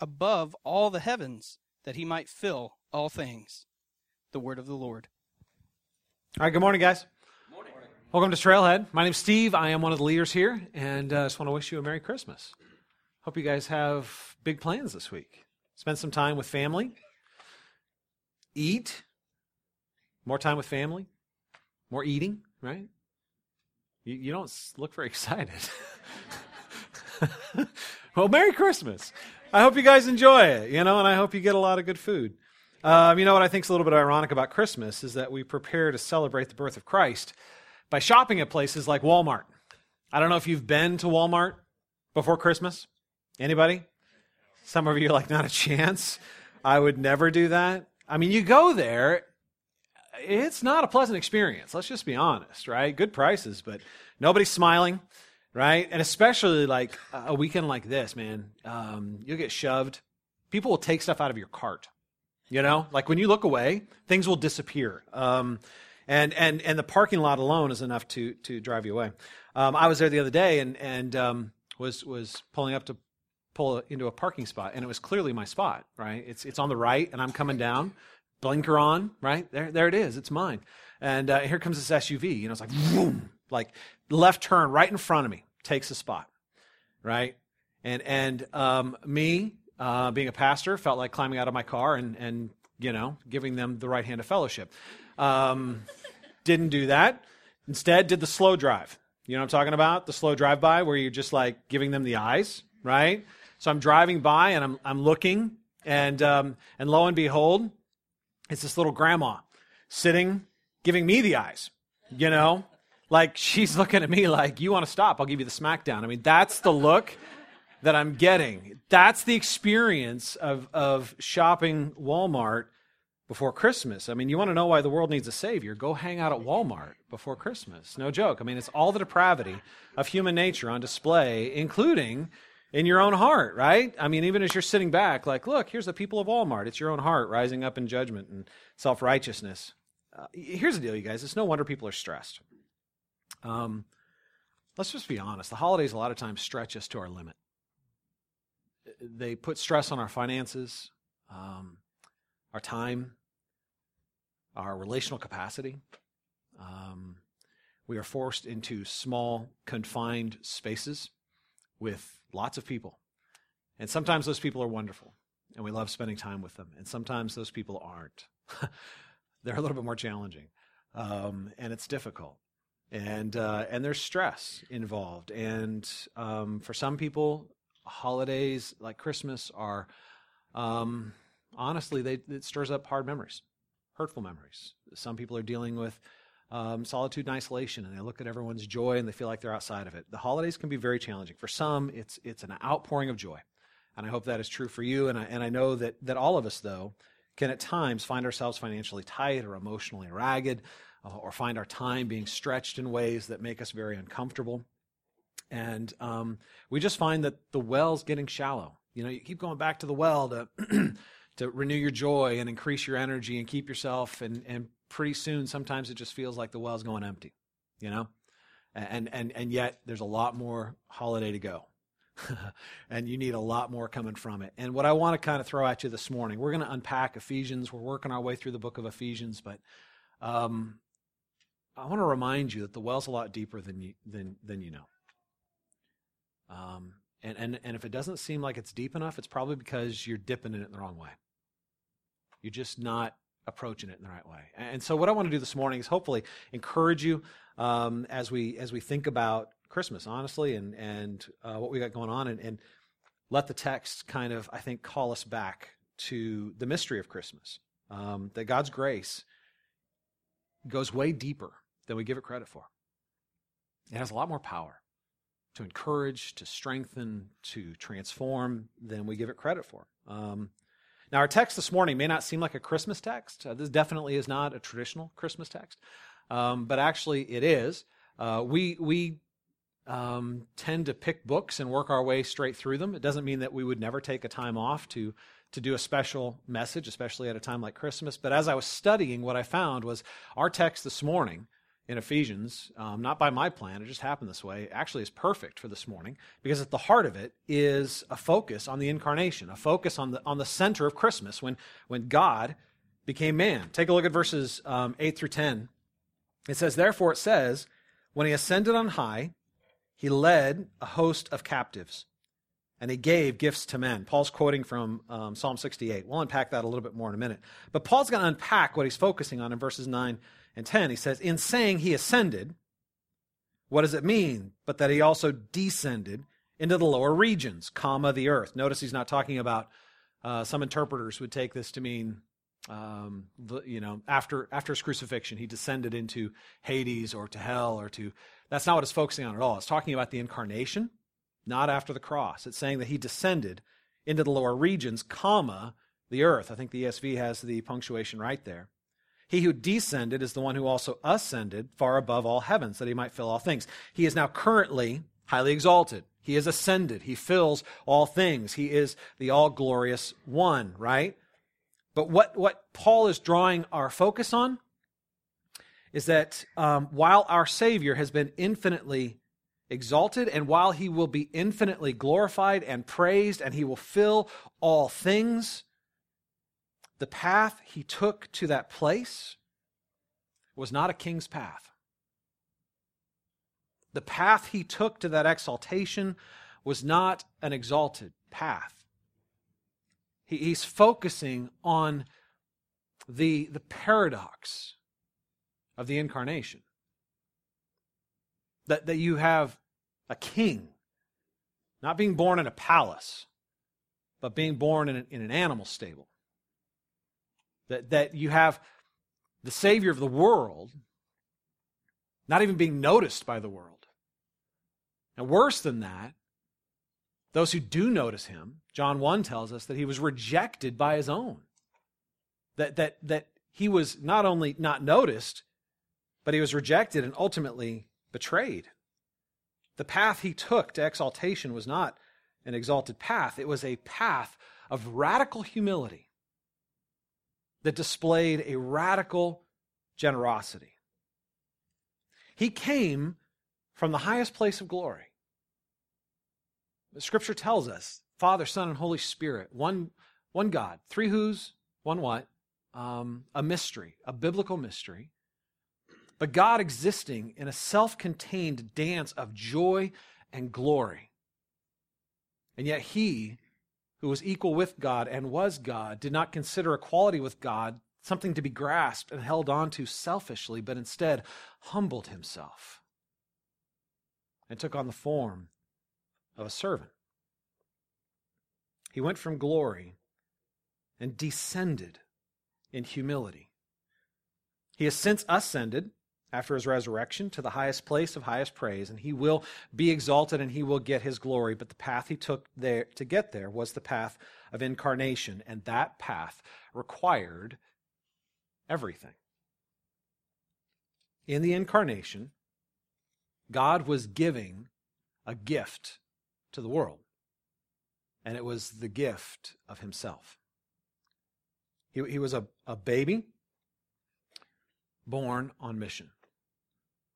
above all the heavens, that he might fill all things. The word of the Lord. All right, good morning, guys. Morning. Welcome to Trailhead. My name's Steve. I am one of the leaders here, and I uh, just want to wish you a Merry Christmas. Hope you guys have big plans this week. Spend some time with family, eat, more time with family, more eating, right? You, you don't look very excited. well, Merry Christmas. I hope you guys enjoy it, you know, and I hope you get a lot of good food. Um, you know what I think is a little bit ironic about Christmas is that we prepare to celebrate the birth of Christ by shopping at places like Walmart. I don't know if you've been to Walmart before Christmas. Anybody? Some of you are like, not a chance. I would never do that. I mean, you go there, it's not a pleasant experience. Let's just be honest, right? Good prices, but nobody's smiling right? And especially like a weekend like this, man, um, you'll get shoved. People will take stuff out of your cart. You know, like when you look away, things will disappear. Um, and and and the parking lot alone is enough to to drive you away. Um, I was there the other day and and um, was was pulling up to pull into a parking spot, and it was clearly my spot. Right, it's it's on the right, and I'm coming down. Blinker on, right there, there it is. It's mine. And uh, here comes this SUV. You know, it's like boom, like left turn right in front of me takes a spot, right? And and um, me uh, being a pastor felt like climbing out of my car and and you know giving them the right hand of fellowship. Um, didn't do that. Instead, did the slow drive. You know what I'm talking about? The slow drive by where you're just like giving them the eyes, right? So I'm driving by and I'm I'm looking and um, and lo and behold, it's this little grandma sitting giving me the eyes. You know, like she's looking at me like, you want to stop? I'll give you the smackdown. I mean, that's the look that I'm getting. That's the experience of, of shopping Walmart before Christmas. I mean, you want to know why the world needs a savior? Go hang out at Walmart before Christmas. No joke. I mean, it's all the depravity of human nature on display, including in your own heart, right? I mean, even as you're sitting back, like, look, here's the people of Walmart. It's your own heart rising up in judgment and self righteousness. Uh, here's the deal, you guys. It's no wonder people are stressed. Um, let's just be honest. The holidays, a lot of times, stretch us to our limit. They put stress on our finances, um, our time, our relational capacity. Um, we are forced into small, confined spaces with lots of people. And sometimes those people are wonderful, and we love spending time with them. And sometimes those people aren't. They're a little bit more challenging, um, and it's difficult and uh, and there's stress involved. And um, for some people, holidays like Christmas are um, honestly they it stirs up hard memories, hurtful memories. Some people are dealing with um, solitude and isolation, and they look at everyone's joy and they feel like they're outside of it. The holidays can be very challenging. For some, it's it's an outpouring of joy, and I hope that is true for you. And I, and I know that that all of us though can at times find ourselves financially tight or emotionally ragged uh, or find our time being stretched in ways that make us very uncomfortable. And um, we just find that the well's getting shallow. You know, you keep going back to the well to to renew your joy and increase your energy and keep yourself. And and pretty soon, sometimes it just feels like the well's going empty. You know, and and and yet there's a lot more holiday to go. and you need a lot more coming from it. And what I want to kind of throw at you this morning, we're going to unpack Ephesians. We're working our way through the book of Ephesians, but um, I want to remind you that the well's a lot deeper than you, than, than you know. Um, and, and, and if it doesn't seem like it's deep enough, it's probably because you're dipping in it the wrong way. You're just not approaching it in the right way. And so, what I want to do this morning is hopefully encourage you um, as we as we think about Christmas, honestly, and and uh, what we got going on, and, and let the text kind of I think call us back to the mystery of Christmas. Um, that God's grace goes way deeper than we give it credit for. It has a lot more power. to encourage, to strengthen, to transform than we give it credit for. Um, now, our text this morning may not seem like a Christmas text. Uh, this definitely is not a traditional Christmas text, um, but actually it is. Uh, we we um, tend to pick books and work our way straight through them. It doesn't mean that we would never take a time off to to do a special message, especially at a time like Christmas. But as I was studying, what I found was our text this morning in Ephesians, um, not by my plan, it just happened this way, actually is perfect for this morning because at the heart of it is a focus on the incarnation, a focus on the, on the center of Christmas when, when God became man. Take a look at verses um, 8 through 10. It says, Therefore, it says, When he ascended on high, he led a host of captives and he gave gifts to men. Paul's quoting from um, Psalm 68. We'll unpack that a little bit more in a minute. But Paul's going to unpack what he's focusing on in verses 9 and 10. He says, In saying he ascended, what does it mean? But that he also descended into the lower regions, comma, the earth. Notice he's not talking about, uh, some interpreters would take this to mean, um, you know, after, after his crucifixion, he descended into Hades or to hell or to, that's not what it's focusing on at all. It's talking about the incarnation, not after the cross. It's saying that he descended into the lower regions, comma, the earth. I think the ESV has the punctuation right there. He who descended is the one who also ascended far above all heavens, that he might fill all things. He is now currently highly exalted. He is ascended. He fills all things. He is the all glorious one, right? But what, what Paul is drawing our focus on is that um, while our Savior has been infinitely exalted, and while he will be infinitely glorified and praised, and he will fill all things, the path he took to that place was not a king's path. The path he took to that exaltation was not an exalted path. He, he's focusing on the, the paradox of the incarnation. That, that you have a king, not being born in a palace, but being born in an, in an animal stable. That, that you have the Savior of the world not even being noticed by the world. And worse than that, those who do notice him, John 1 tells us that he was rejected by his own. That, that, that he was not only not noticed, but he was rejected and ultimately betrayed. The path he took to exaltation was not an exalted path, it was a path of radical humility that displayed a radical generosity. He came from the highest place of glory. The scripture tells us Father, Son, and Holy Spirit, one, one God, three who's, one what? Um, a mystery, a biblical mystery. But God existing in a self contained dance of joy and glory. And yet he who was equal with God and was God, did not consider equality with God something to be grasped and held on to selfishly, but instead humbled himself and took on the form of a servant. He went from glory and descended in humility. He has since ascended after his resurrection to the highest place of highest praise, and he will be exalted and he will get his glory. But the path he took there to get there was the path of incarnation, and that path required everything. In the incarnation, God was giving a gift to the world, and it was the gift of himself. He, he was a, a baby born on mission.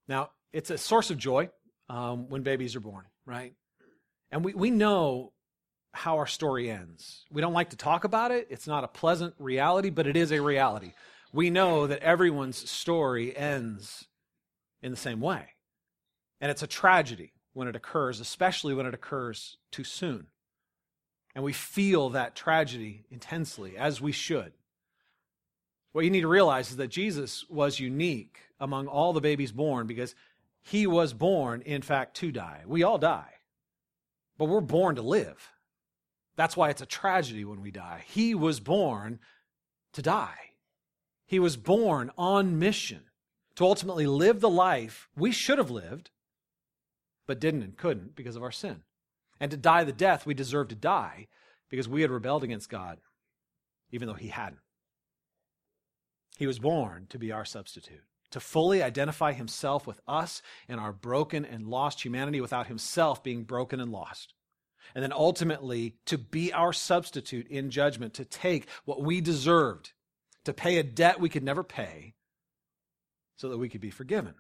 Now, it's a source of joy um, when babies are born, right? And we, we know how our story ends. We don't like to talk about it. It's not a pleasant reality, but it is a reality. We know that everyone's story ends in the same way. And it's a tragedy when it occurs, especially when it occurs too soon. And we feel that tragedy intensely, as we should. What you need to realize is that Jesus was unique among all the babies born because he was born, in fact, to die. We all die, but we're born to live. That's why it's a tragedy when we die. He was born to die. He was born on mission to ultimately live the life we should have lived, but didn't and couldn't because of our sin. And to die the death we deserved to die because we had rebelled against God, even though He hadn't. He was born to be our substitute, to fully identify Himself with us and our broken and lost humanity without Himself being broken and lost. And then ultimately to be our substitute in judgment, to take what we deserved, to pay a debt we could never pay, so that we could be forgiven.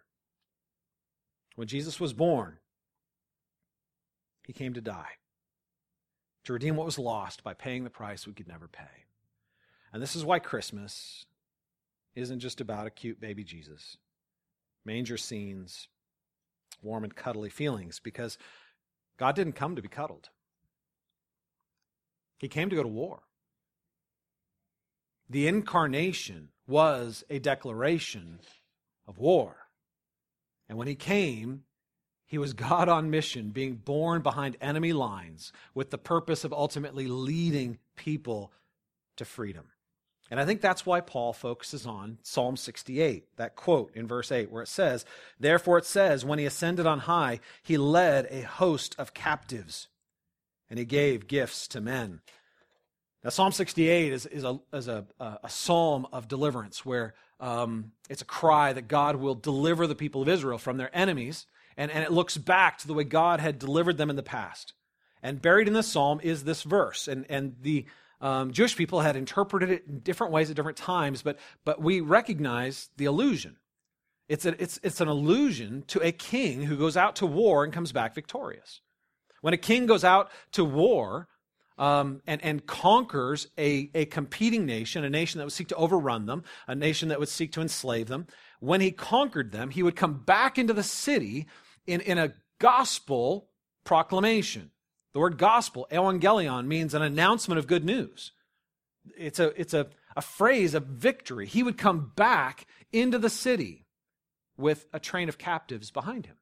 When Jesus was born, he came to die, to redeem what was lost by paying the price we could never pay. And this is why Christmas isn't just about a cute baby Jesus, manger scenes, warm and cuddly feelings, because God didn't come to be cuddled. He came to go to war. The incarnation was a declaration of war. And when he came, he was God on mission, being born behind enemy lines with the purpose of ultimately leading people to freedom. And I think that's why Paul focuses on Psalm 68, that quote in verse 8, where it says, Therefore it says, when he ascended on high, he led a host of captives, and he gave gifts to men. Now, Psalm 68 is, is, a, is a, a psalm of deliverance where um, it's a cry that God will deliver the people of Israel from their enemies and, and it looks back to the way God had delivered them in the past. And buried in this psalm is this verse. And, and the um, Jewish people had interpreted it in different ways at different times, but, but we recognize the allusion. It's, a, it's, it's an allusion to a king who goes out to war and comes back victorious. When a king goes out to war um, and, and conquers a, a competing nation, a nation that would seek to overrun them, a nation that would seek to enslave them, when he conquered them, he would come back into the city in, in a gospel proclamation. The word gospel, evangelion, means an announcement of good news. It's a, it's a, a phrase of victory. He would come back into the city with a train of captives behind him.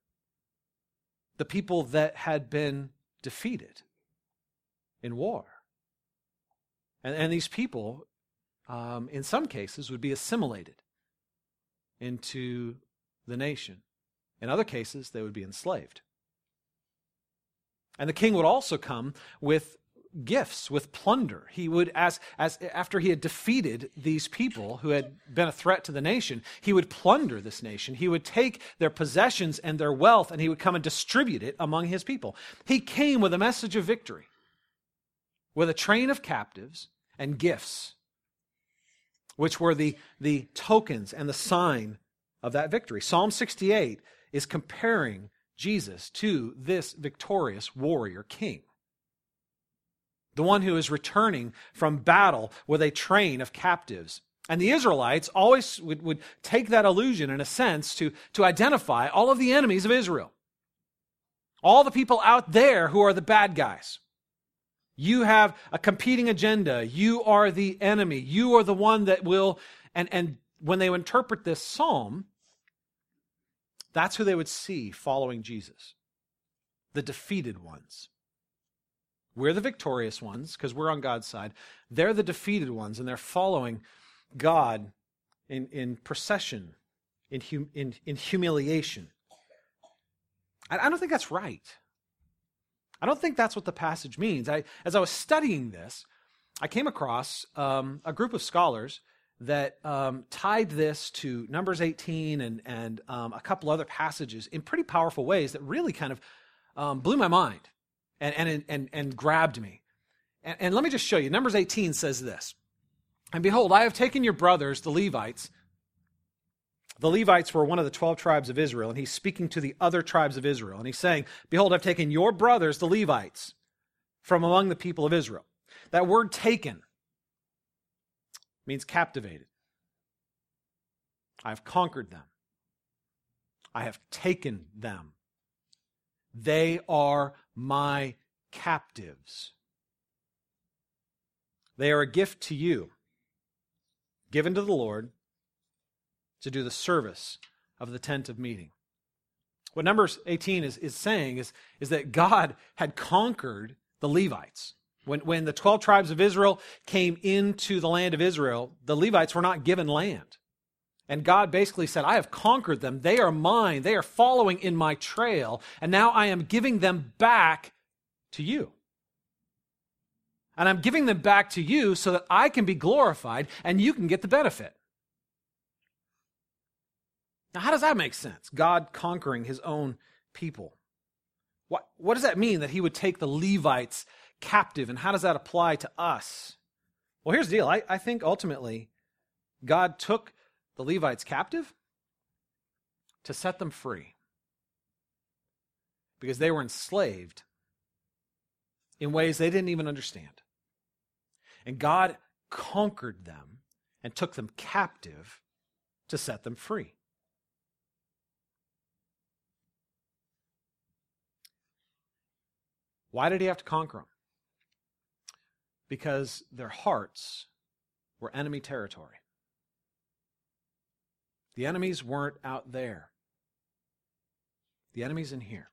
The people that had been defeated in war. And, and these people, um, in some cases, would be assimilated into the nation. In other cases, they would be enslaved. And the king would also come with gifts, with plunder. He would, as, as after he had defeated these people who had been a threat to the nation, he would plunder this nation. He would take their possessions and their wealth and he would come and distribute it among his people. He came with a message of victory, with a train of captives and gifts, which were the, the tokens and the sign of that victory. Psalm 68 is comparing Jesus to this victorious warrior king. The one who is returning from battle with a train of captives. And the Israelites always would, would take that illusion, in a sense, to, to identify all of the enemies of Israel. All the people out there who are the bad guys. You have a competing agenda. You are the enemy. You are the one that will. And, and when they interpret this psalm, that's who they would see following Jesus the defeated ones. We're the victorious ones because we're on God's side. They're the defeated ones, and they're following God in, in procession, in, hum, in, in humiliation. I, I don't think that's right. I don't think that's what the passage means. I, as I was studying this, I came across um, a group of scholars that um, tied this to Numbers 18 and, and um, a couple other passages in pretty powerful ways that really kind of um, blew my mind and, and, and, and grabbed me. And, and let me just show you. Numbers 18 says this And behold, I have taken your brothers, the Levites. The Levites were one of the 12 tribes of Israel, and he's speaking to the other tribes of Israel. And he's saying, Behold, I've taken your brothers, the Levites, from among the people of Israel. That word taken means captivated. I have conquered them. I have taken them. They are my captives. They are a gift to you, given to the Lord to do the service of the tent of meeting. What Numbers 18 is, is saying is, is that God had conquered the Levites. When, when the 12 tribes of Israel came into the land of Israel, the Levites were not given land. And God basically said, I have conquered them. They are mine. They are following in my trail. And now I am giving them back to you. And I'm giving them back to you so that I can be glorified and you can get the benefit. Now, how does that make sense? God conquering his own people. What, what does that mean that he would take the Levites captive, and how does that apply to us? Well, here's the deal. I, I think ultimately God took the Levites captive to set them free because they were enslaved in ways they didn't even understand. And God conquered them and took them captive to set them free. Why did he have to conquer them? Because their hearts were enemy territory. The enemies weren't out there, the enemies in here.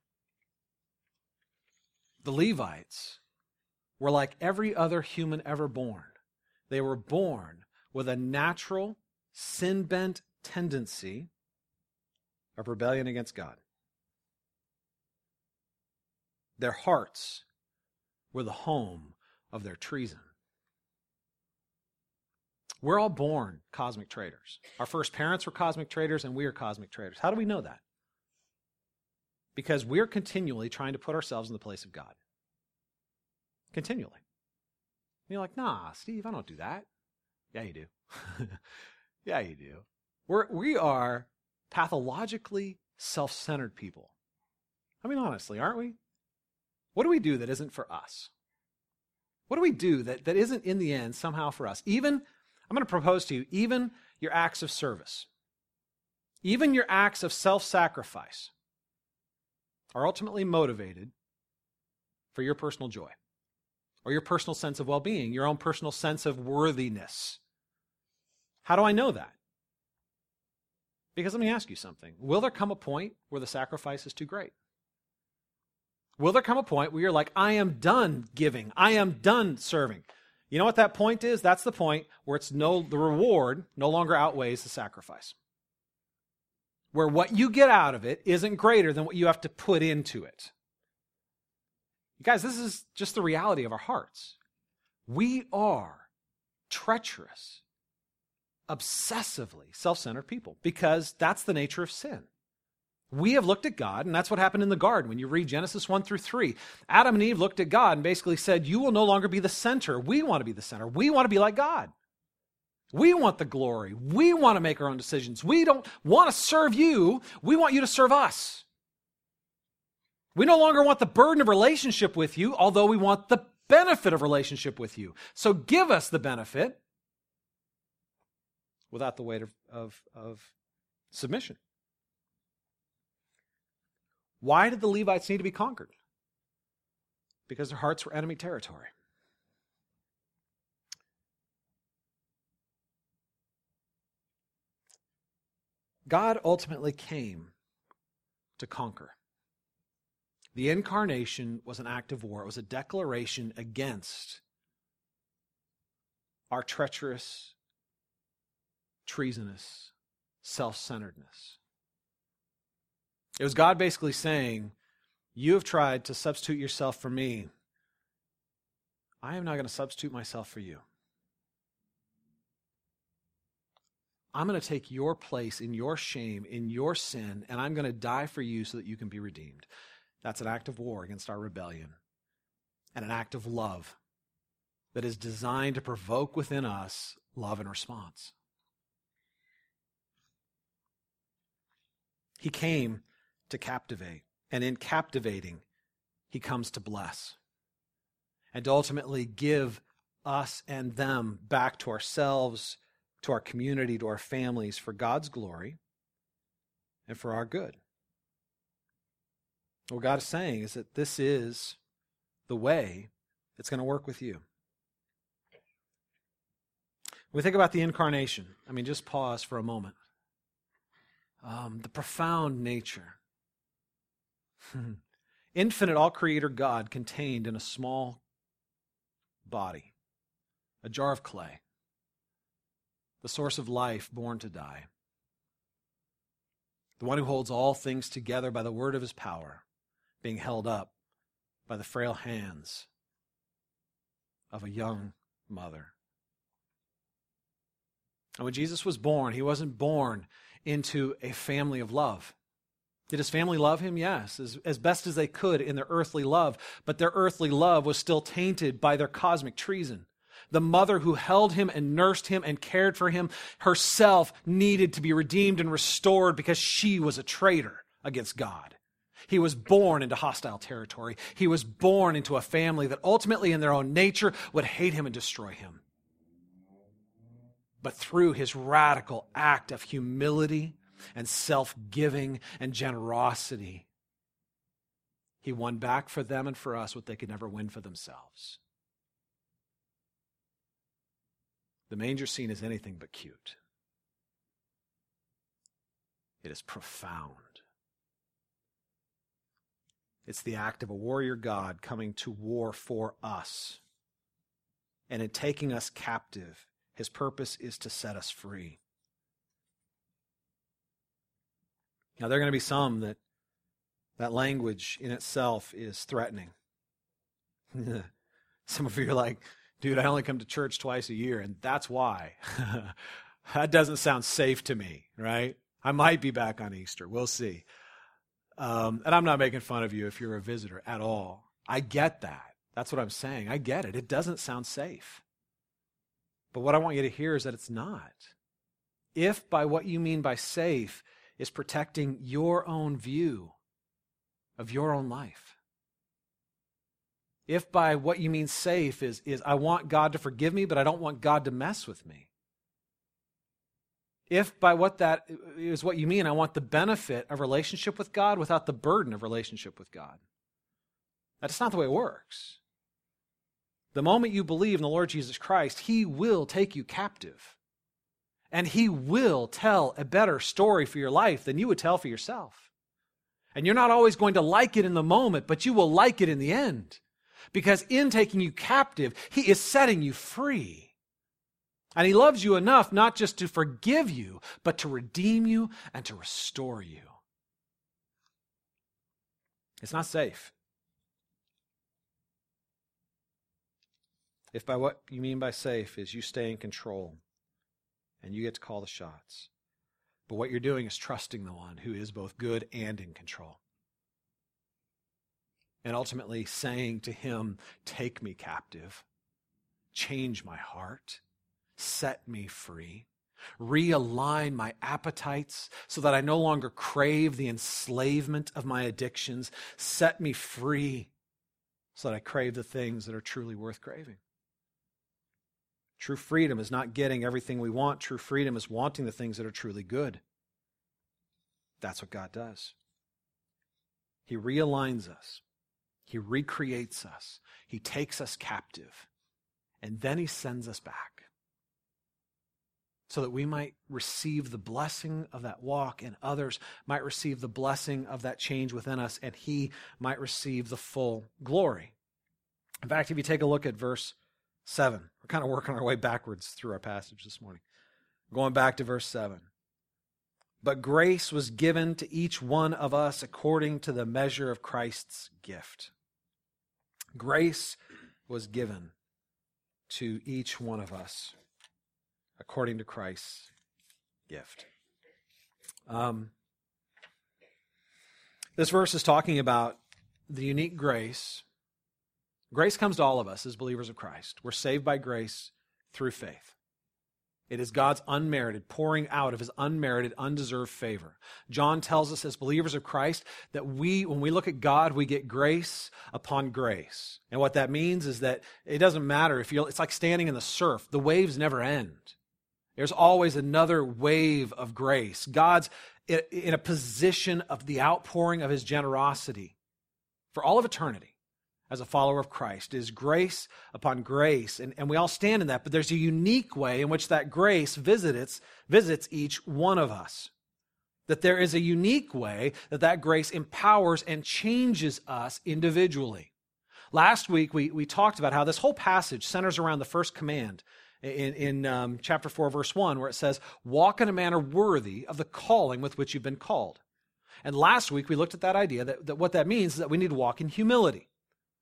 The Levites were like every other human ever born. They were born with a natural, sin bent tendency of rebellion against God. Their hearts were the home of their treason. We're all born cosmic traitors. Our first parents were cosmic traitors, and we are cosmic traitors. How do we know that? Because we're continually trying to put ourselves in the place of God. Continually. And you're like, nah, Steve, I don't do that. Yeah, you do. yeah, you do. We're, we are pathologically self centered people. I mean, honestly, aren't we? What do we do that isn't for us? What do we do that, that isn't in the end somehow for us? Even, I'm going to propose to you, even your acts of service, even your acts of self sacrifice are ultimately motivated for your personal joy or your personal sense of well being, your own personal sense of worthiness. How do I know that? Because let me ask you something. Will there come a point where the sacrifice is too great? Will there come a point where you're like, I am done giving, I am done serving? You know what that point is? That's the point where it's no the reward no longer outweighs the sacrifice. Where what you get out of it isn't greater than what you have to put into it. You guys, this is just the reality of our hearts. We are treacherous, obsessively self centered people because that's the nature of sin. We have looked at God, and that's what happened in the garden. When you read Genesis 1 through 3, Adam and Eve looked at God and basically said, You will no longer be the center. We want to be the center. We want to be like God. We want the glory. We want to make our own decisions. We don't want to serve you. We want you to serve us. We no longer want the burden of relationship with you, although we want the benefit of relationship with you. So give us the benefit without the weight of, of, of submission. Why did the Levites need to be conquered? Because their hearts were enemy territory. God ultimately came to conquer. The incarnation was an act of war, it was a declaration against our treacherous, treasonous self centeredness. It was God basically saying, You have tried to substitute yourself for me. I am not going to substitute myself for you. I'm going to take your place in your shame, in your sin, and I'm going to die for you so that you can be redeemed. That's an act of war against our rebellion and an act of love that is designed to provoke within us love and response. He came to captivate. And in captivating, he comes to bless and ultimately give us and them back to ourselves, to our community, to our families for God's glory and for our good. What God is saying is that this is the way it's going to work with you. When we think about the incarnation, I mean, just pause for a moment. Um, the profound nature Infinite, all creator God contained in a small body, a jar of clay, the source of life born to die, the one who holds all things together by the word of his power, being held up by the frail hands of a young mother. And when Jesus was born, he wasn't born into a family of love. Did his family love him? Yes, as, as best as they could in their earthly love. But their earthly love was still tainted by their cosmic treason. The mother who held him and nursed him and cared for him herself needed to be redeemed and restored because she was a traitor against God. He was born into hostile territory. He was born into a family that ultimately, in their own nature, would hate him and destroy him. But through his radical act of humility and self giving and generosity, he won back for them and for us what they could never win for themselves. The manger scene is anything but cute. It is profound. It's the act of a warrior God coming to war for us. And in taking us captive, his purpose is to set us free. Now, there are going to be some that that language in itself is threatening. some of you are like, dude, I only come to church twice a year, and that's why. that doesn't sound safe to me, right? I might be back on Easter. We'll see. Um, and I'm not making fun of you if you're a visitor at all. I get that. That's what I'm saying. I get it. It doesn't sound safe. But what I want you to hear is that it's not. If by what you mean by safe is protecting your own view of your own life, if by what you mean safe is, is I want God to forgive me, but I don't want God to mess with me, if by what that is what you mean, I want the benefit of relationship with God without the burden of relationship with God. That's not the way it works. The moment you believe in the Lord Jesus Christ, He will take you captive. And He will tell a better story for your life than you would tell for yourself. And you're not always going to like it in the moment, but you will like it in the end. Because in taking you captive, He is setting you free. And he loves you enough not just to forgive you, but to redeem you and to restore you. It's not safe. If by what you mean by safe is you stay in control and you get to call the shots. But what you're doing is trusting the one who is both good and in control. And ultimately saying to him, Take me captive, change my heart set me free. Realign my appetites so that I no longer crave the enslavement of my addictions. Set me free so that I crave the things that are truly worth craving. True freedom is not getting everything we want. True freedom is wanting the things that are truly good. That's what God does. He realigns us, He recreates us, He takes us captive, and then He sends us back so that we might receive the blessing of that walk and others might receive the blessing of that change within us and he might receive the full glory. In fact, if you take a look at verse 7, we're kind of working our way backwards through our passage this morning. Going back to verse 7. But grace was given to each one of us according to the measure of Christ's gift. Grace was given to each one of us according to Christ's gift. Um, this verse is talking about the unique grace. Grace comes to all of us as believers of Christ. We're saved by grace through faith. It is God's unmerited pouring out of his unmerited, undeserved favor. John tells us as believers of Christ that we, when we look at God, we get grace upon grace. And what that means is that it doesn't matter if you're, it's like standing in the surf. The waves never end. There's always another wave of grace. God's in a position of the outpouring of his generosity for all of eternity as a follower of Christ. is grace upon grace. And, and we all stand in that, but there's a unique way in which that grace visits, visits each one of us. That there is a unique way that that grace empowers and changes us individually. Last week, we, we talked about how this whole passage centers around the first command in, in um, chapter 4, verse 1, where it says, Walk in a manner worthy of the calling with which you've been called. And last week we looked at that idea that, that what that means is that we need to walk in humility.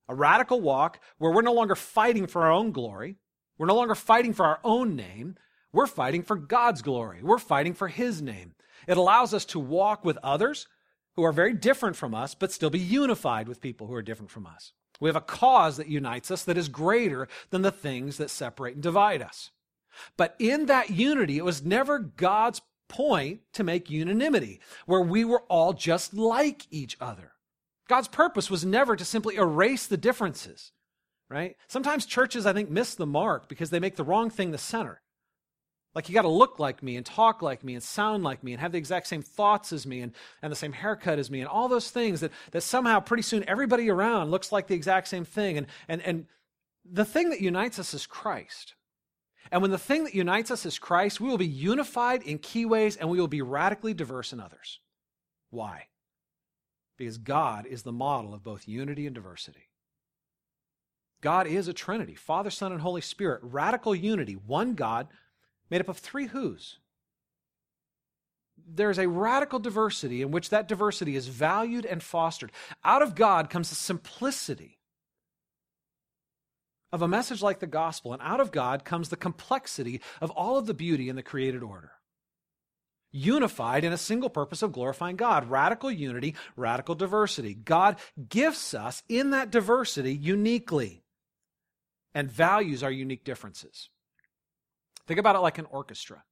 A radical walk where we're no longer fighting for our own glory. We're no longer fighting for our own name. We're fighting for God's glory. We're fighting for His name. It allows us to walk with others who are very different from us, but still be unified with people who are different from us. We have a cause that unites us that is greater than the things that separate and divide us. But in that unity, it was never God's point to make unanimity, where we were all just like each other. God's purpose was never to simply erase the differences, right? Sometimes churches, I think, miss the mark because they make the wrong thing the center. Like you got to look like me and talk like me and sound like me and have the exact same thoughts as me and, and the same haircut as me and all those things that, that somehow pretty soon everybody around looks like the exact same thing. And, and, and the thing that unites us is Christ. And when the thing that unites us is Christ, we will be unified in key ways and we will be radically diverse in others. Why? Because God is the model of both unity and diversity. God is a Trinity Father, Son, and Holy Spirit. Radical unity, one God made up of three who's. There's a radical diversity in which that diversity is valued and fostered. Out of God comes the simplicity of a message like the gospel, and out of God comes the complexity of all of the beauty in the created order. Unified in a single purpose of glorifying God. Radical unity, radical diversity. God gifts us in that diversity uniquely and values our unique differences. Think about it like an orchestra.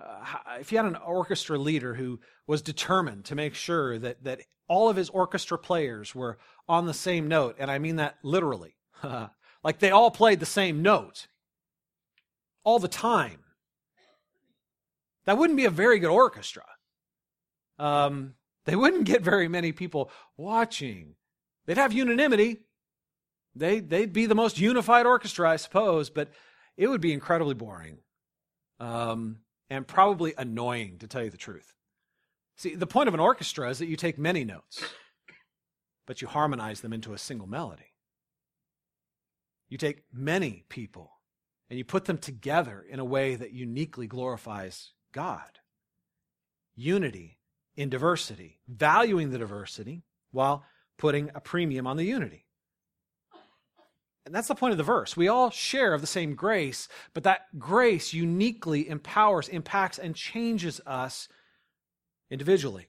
Uh, if you had an orchestra leader who was determined to make sure that, that all of his orchestra players were on the same note, and I mean that literally, like they all played the same note all the time, that wouldn't be a very good orchestra. Um, they wouldn't get very many people watching. They'd have unanimity. They, they'd be the most unified orchestra, I suppose, but it would be incredibly boring um, and probably annoying, to tell you the truth. See, the point of an orchestra is that you take many notes, but you harmonize them into a single melody. You take many people and you put them together in a way that uniquely glorifies God. Unity in diversity, valuing the diversity while putting a premium on the unity. And that's the point of the verse. We all share of the same grace, but that grace uniquely empowers, impacts, and changes us individually.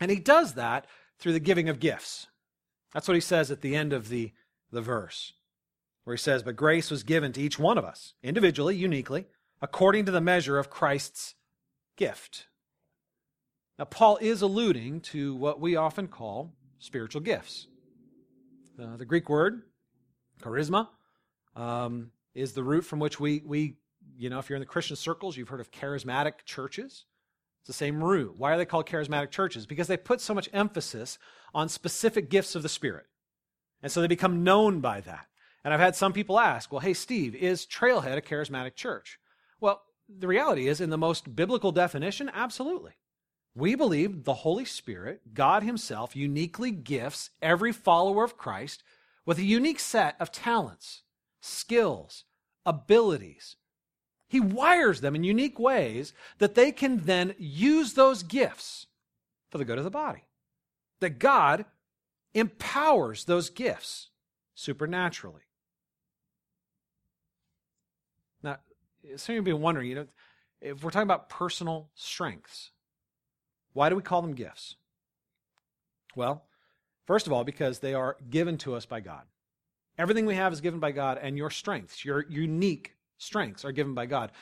And he does that through the giving of gifts. That's what he says at the end of the, the verse, where he says, But grace was given to each one of us, individually, uniquely, according to the measure of Christ's gift. Now, Paul is alluding to what we often call spiritual gifts. Uh, the Greek word Charisma um, is the root from which we, we, you know, if you're in the Christian circles, you've heard of charismatic churches. It's the same root. Why are they called charismatic churches? Because they put so much emphasis on specific gifts of the Spirit. And so they become known by that. And I've had some people ask, well, hey, Steve, is Trailhead a charismatic church? The reality is, in the most biblical definition, absolutely. We believe the Holy Spirit, God Himself, uniquely gifts every follower of Christ with a unique set of talents, skills, abilities. He wires them in unique ways that they can then use those gifts for the good of the body. That God empowers those gifts supernaturally. Now, some of you have been wondering, you know, if we're talking about personal strengths, why do we call them gifts? Well, First of all, because they are given to us by God. Everything we have is given by God, and your strengths, your unique strengths, are given by God.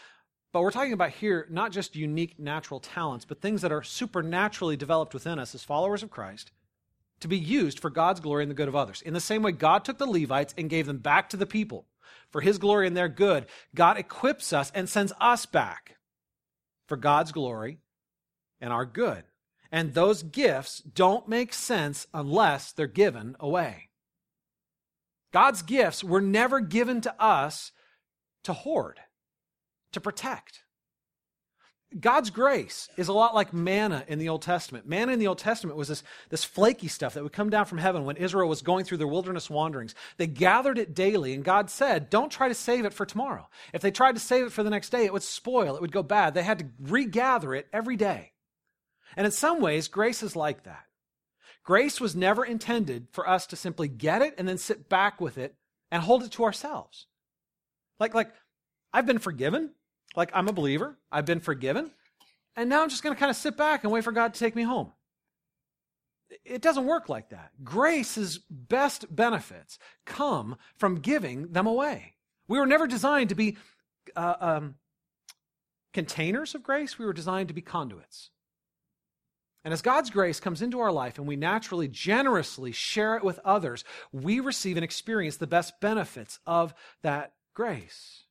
But we're talking about here not just unique natural talents, but things that are supernaturally developed within us as followers of Christ to be used for God's glory and the good of others. In the same way, God took the Levites and gave them back to the people for his glory and their good. God equips us and sends us back for God's glory and our good. And those gifts don't make sense unless they're given away. God's gifts were never given to us to hoard, to protect. God's grace is a lot like manna in the Old Testament. Manna in the Old Testament was this, this flaky stuff that would come down from heaven when Israel was going through their wilderness wanderings. They gathered it daily, and God said, Don't try to save it for tomorrow. If they tried to save it for the next day, it would spoil, it would go bad. They had to regather it every day. And in some ways, grace is like that. Grace was never intended for us to simply get it and then sit back with it and hold it to ourselves. Like, like I've been forgiven. Like I'm a believer. I've been forgiven. And now I'm just going to kind of sit back and wait for God to take me home. It doesn't work like that. Grace's best benefits come from giving them away. We were never designed to be uh, um, containers of grace, we were designed to be conduits. And as God's grace comes into our life and we naturally, generously share it with others, we receive and experience the best benefits of that grace.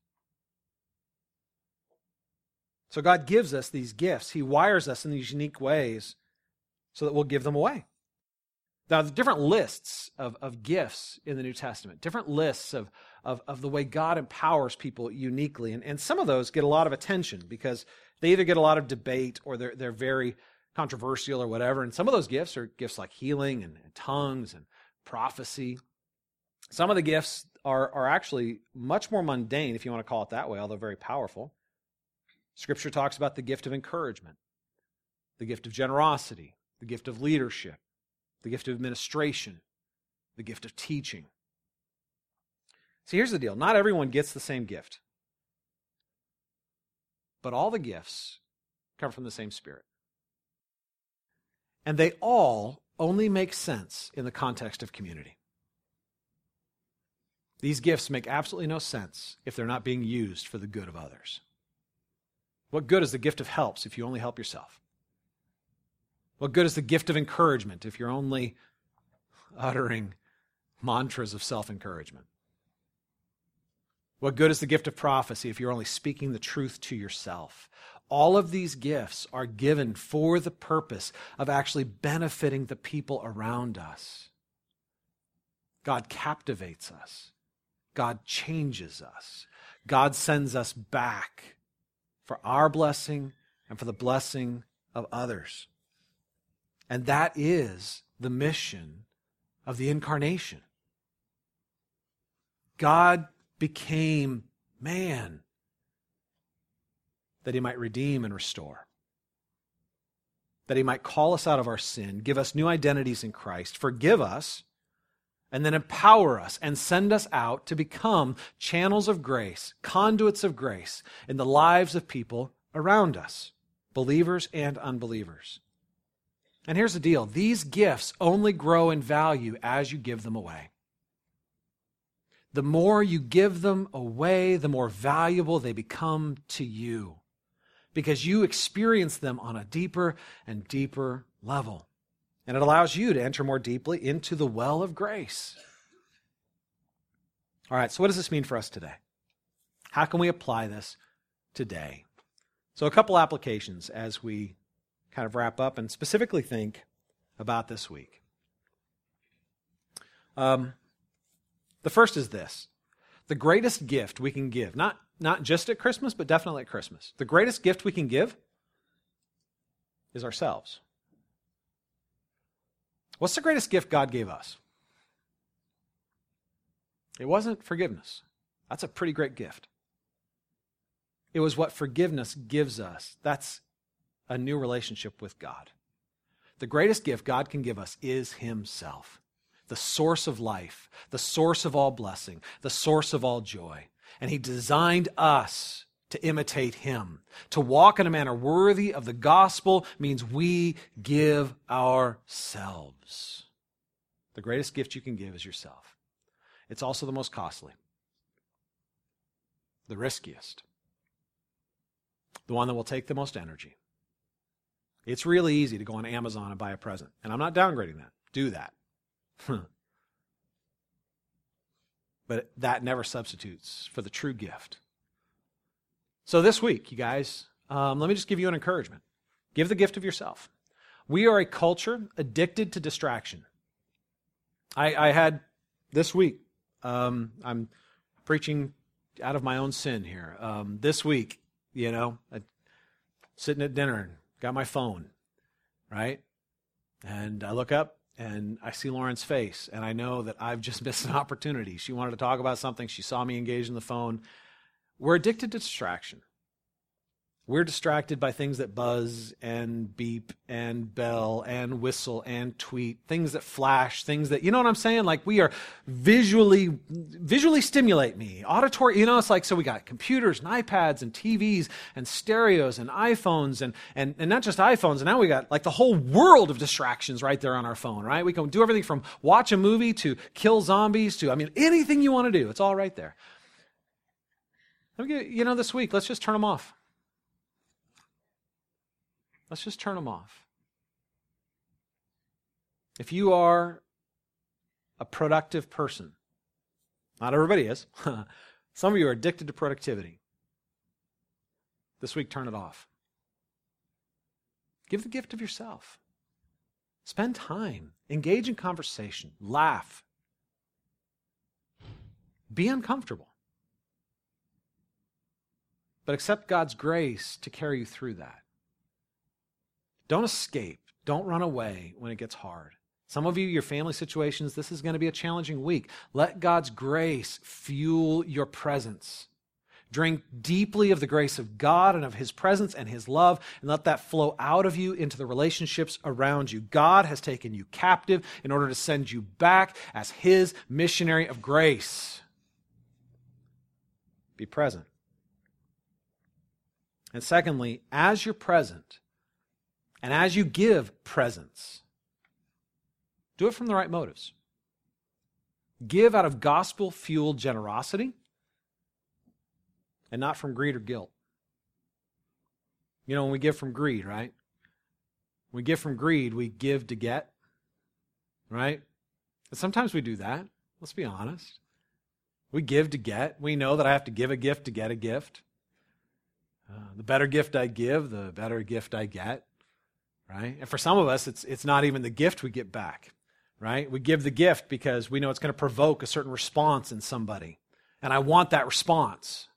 So God gives us these gifts. He wires us in these unique ways so that we'll give them away. Now, the different lists of, of gifts in the New Testament, different lists of, of, of the way God empowers people uniquely. And, and some of those get a lot of attention because they either get a lot of debate or they're, they're very controversial or whatever. And some of those gifts are gifts like healing and, and tongues and prophecy. Some of the gifts are, are actually much more mundane, if you want to call it that way, although very powerful. Scripture talks about the gift of encouragement, the gift of generosity, the gift of leadership, the gift of administration, the gift of teaching. See, here's the deal not everyone gets the same gift, but all the gifts come from the same Spirit. And they all only make sense in the context of community. These gifts make absolutely no sense if they're not being used for the good of others. What good is the gift of helps if you only help yourself? What good is the gift of encouragement if you're only uttering mantras of self encouragement? What good is the gift of prophecy if you're only speaking the truth to yourself? All of these gifts are given for the purpose of actually benefiting the people around us. God captivates us. God changes us. God sends us back for our blessing and for the blessing of others. And that is the mission of the incarnation. God became man that he might redeem and restore, that he might call us out of our sin, give us new identities in Christ, forgive us, and then empower us and send us out to become channels of grace, conduits of grace in the lives of people around us, believers and unbelievers. And here's the deal these gifts only grow in value as you give them away. The more you give them away, the more valuable they become to you because you experience them on a deeper and deeper level. And it allows you to enter more deeply into the well of grace. All right, so what does this mean for us today? How can we apply this today? So, a couple applications as we kind of wrap up and specifically think about this week. Um, the first is this the greatest gift we can give, not, not just at Christmas, but definitely at Christmas, the greatest gift we can give is ourselves. What's the greatest gift God gave us? It wasn't forgiveness. That's a pretty great gift. It was what forgiveness gives us. That's a new relationship with God. The greatest gift God can give us is Himself, the source of life, the source of all blessing, the source of all joy. And He designed us to imitate Him. To walk in a manner worthy of the gospel means we give ourselves. The greatest gift you can give is yourself. It's also the most costly, the riskiest, the one that will take the most energy. It's really easy to go on Amazon and buy a present. And I'm not downgrading that. Do that. but that never substitutes for the true gift. So this week, you guys, um, let me just give you an encouragement. Give the gift of yourself. We are a culture addicted to distraction. I, I had this week, um, I'm preaching out of my own sin here. Um, this week, you know, I, sitting at dinner got my phone, right? And I look up and I see Lauren's face, and I know that I've just missed an opportunity. She wanted to talk about something. She saw me engage in the phone. We're addicted to distraction. We're distracted by things that buzz and beep and bell and whistle and tweet, things that flash, things that, you know what I'm saying? Like we are visually, visually stimulate me. Auditory, you know, it's like, so we got computers and iPads and TVs and stereos and iPhones and, and, and not just iPhones. And now we got like the whole world of distractions right there on our phone, right? We can do everything from watch a movie to kill zombies to, I mean, anything you want to do. It's all right there. You know, this week, let's just turn them off. Let's just turn them off. If you are a productive person, not everybody is, some of you are addicted to productivity. This week, turn it off. Give the gift of yourself. Spend time, engage in conversation, laugh, be uncomfortable. But accept God's grace to carry you through that. Don't escape. Don't run away when it gets hard. Some of you, your family situations, this is going to be a challenging week. Let God's grace fuel your presence. Drink deeply of the grace of God and of His presence and His love, and let that flow out of you into the relationships around you. God has taken you captive in order to send you back as His missionary of grace. Be present. And secondly, as you're present, and as you give presents, do it from the right motives. Give out of gospel fueled generosity and not from greed or guilt. You know, when we give from greed, right? When we give from greed, we give to get, right? And sometimes we do that. Let's be honest. We give to get. We know that I have to give a gift to get a gift. Uh, the better gift I give, the better gift I get right? And for some of us, it's, it's not even the gift we get back, right? We give the gift because we know it's going to provoke a certain response in somebody. And I want that response.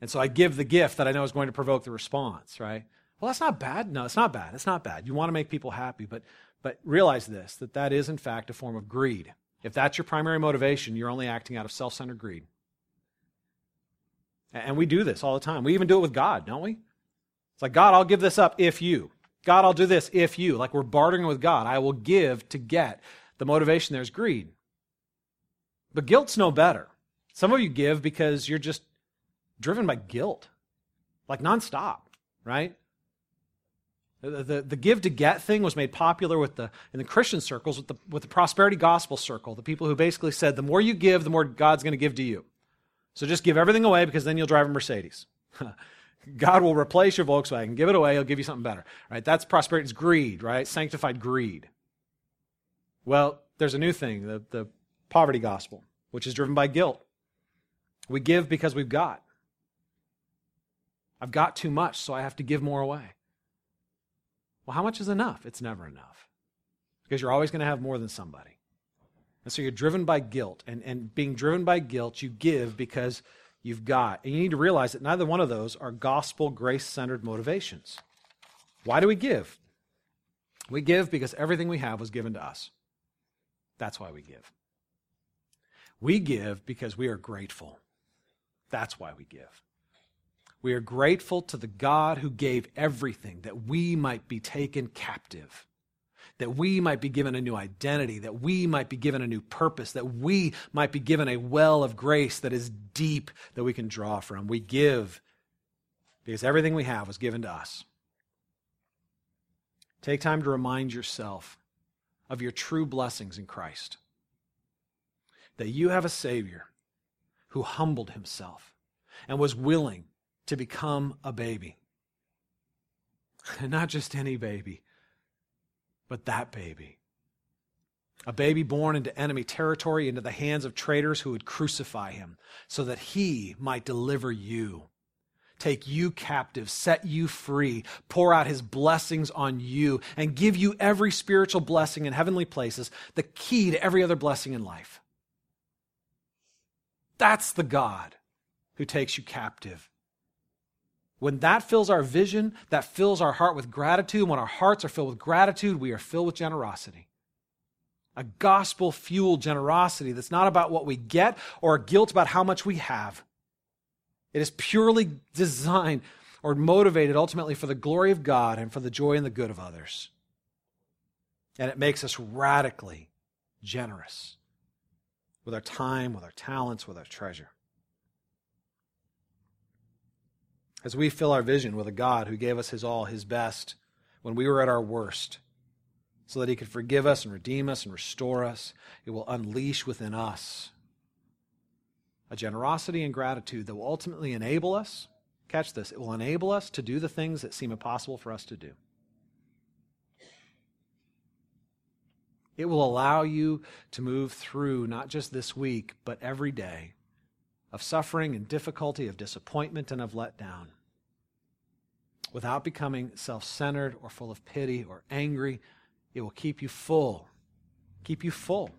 And so I give the gift that I know is going to provoke the response, right? Well, that's not bad. No, it's not bad. It's not bad. You want to make people happy, but, but realize this that that is, in fact, a form of greed. If that's your primary motivation, you're only acting out of self centered greed. And we do this all the time. We even do it with God, don't we? It's like, God, I'll give this up if you. God, I'll do this if you. Like we're bartering with God. I will give to get. The motivation there is greed. But guilt's no better. Some of you give because you're just driven by guilt, like nonstop, right? The, the, the, give to get thing was made popular with the, in the Christian circles with the, with the prosperity gospel circle, the people who basically said the more you give, the more God's going to give to you. So just give everything away because then you'll drive a Mercedes. God will replace your Volkswagen, give it away, he'll give you something better. Right? That's prosperity. It's greed, right? Sanctified greed. Well, there's a new thing, the, the poverty gospel, which is driven by guilt. We give because we've got. I've got too much, so I have to give more away. Well, how much is enough? It's never enough. Because you're always going to have more than somebody. And so you're driven by guilt. And, and being driven by guilt, you give because you've got. And you need to realize that neither one of those are gospel grace centered motivations. Why do we give? We give because everything we have was given to us. That's why we give. We give because we are grateful. That's why we give. We are grateful to the God who gave everything that we might be taken captive that we might be given a new identity, that we might be given a new purpose, that we might be given a well of grace that is deep that we can draw from. We give because everything we have was given to us. Take time to remind yourself of your true blessings in Christ. That you have a Savior who humbled himself and was willing to become a baby. And not just any baby, but that baby. A baby born into enemy territory, into the hands of traitors who would crucify him, so that he might deliver you, take you captive, set you free, pour out his blessings on you, and give you every spiritual blessing in heavenly places, the key to every other blessing in life. That's the God who takes you captive when that fills our vision, that fills our heart with gratitude. When our hearts are filled with gratitude, we are filled with generosity. A gospel fueled generosity that's not about what we get or guilt about how much we have. It is purely designed or motivated ultimately for the glory of God and for the joy and the good of others. And it makes us radically generous with our time, with our talents, with our treasure. As we fill our vision with a God who gave us his all, his best, when we were at our worst, so that he could forgive us and redeem us and restore us, it will unleash within us a generosity and gratitude that will ultimately enable us. Catch this, it will enable us to do the things that seem impossible for us to do. It will allow you to move through not just this week, but every day of suffering and difficulty, of disappointment and of letdown without becoming self centered or full of pity or angry. It will keep you full. Keep you full.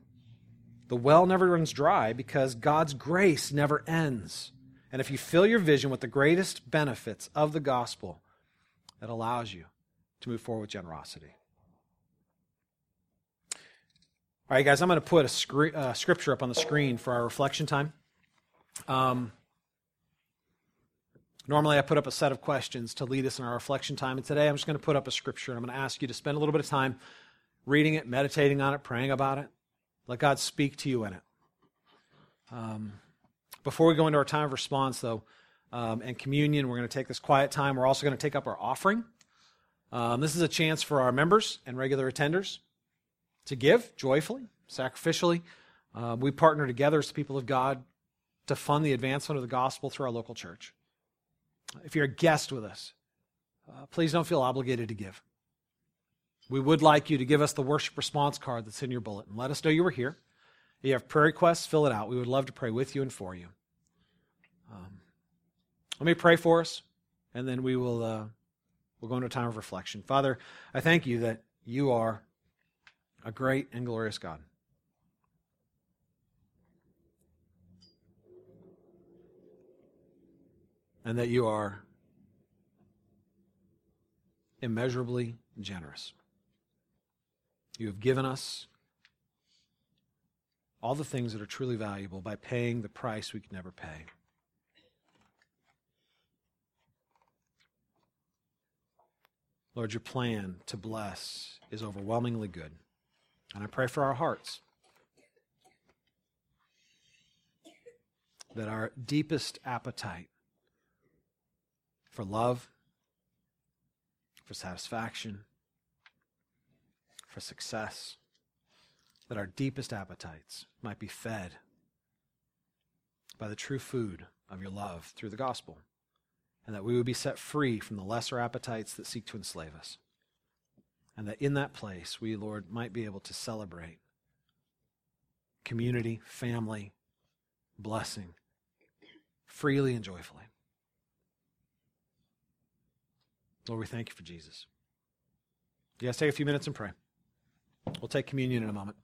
The well never runs dry because God's grace never ends. And if you fill your vision with the greatest benefits of the gospel, it allows you to move forward with generosity. All right, guys, I'm going to put a scre- uh, scripture up on the screen for our reflection time. Um, normally, I put up a set of questions to lead us in our reflection time, and today I'm just going to put up a scripture. and I'm going to ask you to spend a little bit of time reading it, meditating on it, praying about it. Let God speak to you in it. Um, before we go into our time of response, though, um, and communion, we're going to take this quiet time. We're also going to take up our offering. Um, this is a chance for our members and regular attenders to give joyfully, sacrificially. Uh, we partner together as people of God to fund the advancement of the gospel through our local church. If you're a guest with us, uh, please don't feel obligated to give. We would like you to give us the worship response card that's in your bulletin. And let us know you were here. If you have prayer requests, fill it out. We would love to pray with you and for you. Um, let me pray for us, and then we will uh, we'll go into a time of reflection. Father, I thank you that you are a great and glorious God. And that you are immeasurably generous. You have given us all the things that are truly valuable by paying the price we could never pay. Lord, your plan to bless is overwhelmingly good. And I pray for our hearts that our deepest appetite for love, for satisfaction, for success, that our deepest appetites might be fed by the true food of your love through the gospel, and that we would be set free from the lesser appetites that seek to enslave us. And that in that place, we, Lord, might be able to celebrate community, family, blessing freely and joyfully. Lord, we thank you for Jesus. Guys take a few minutes and pray. We'll take communion in a moment.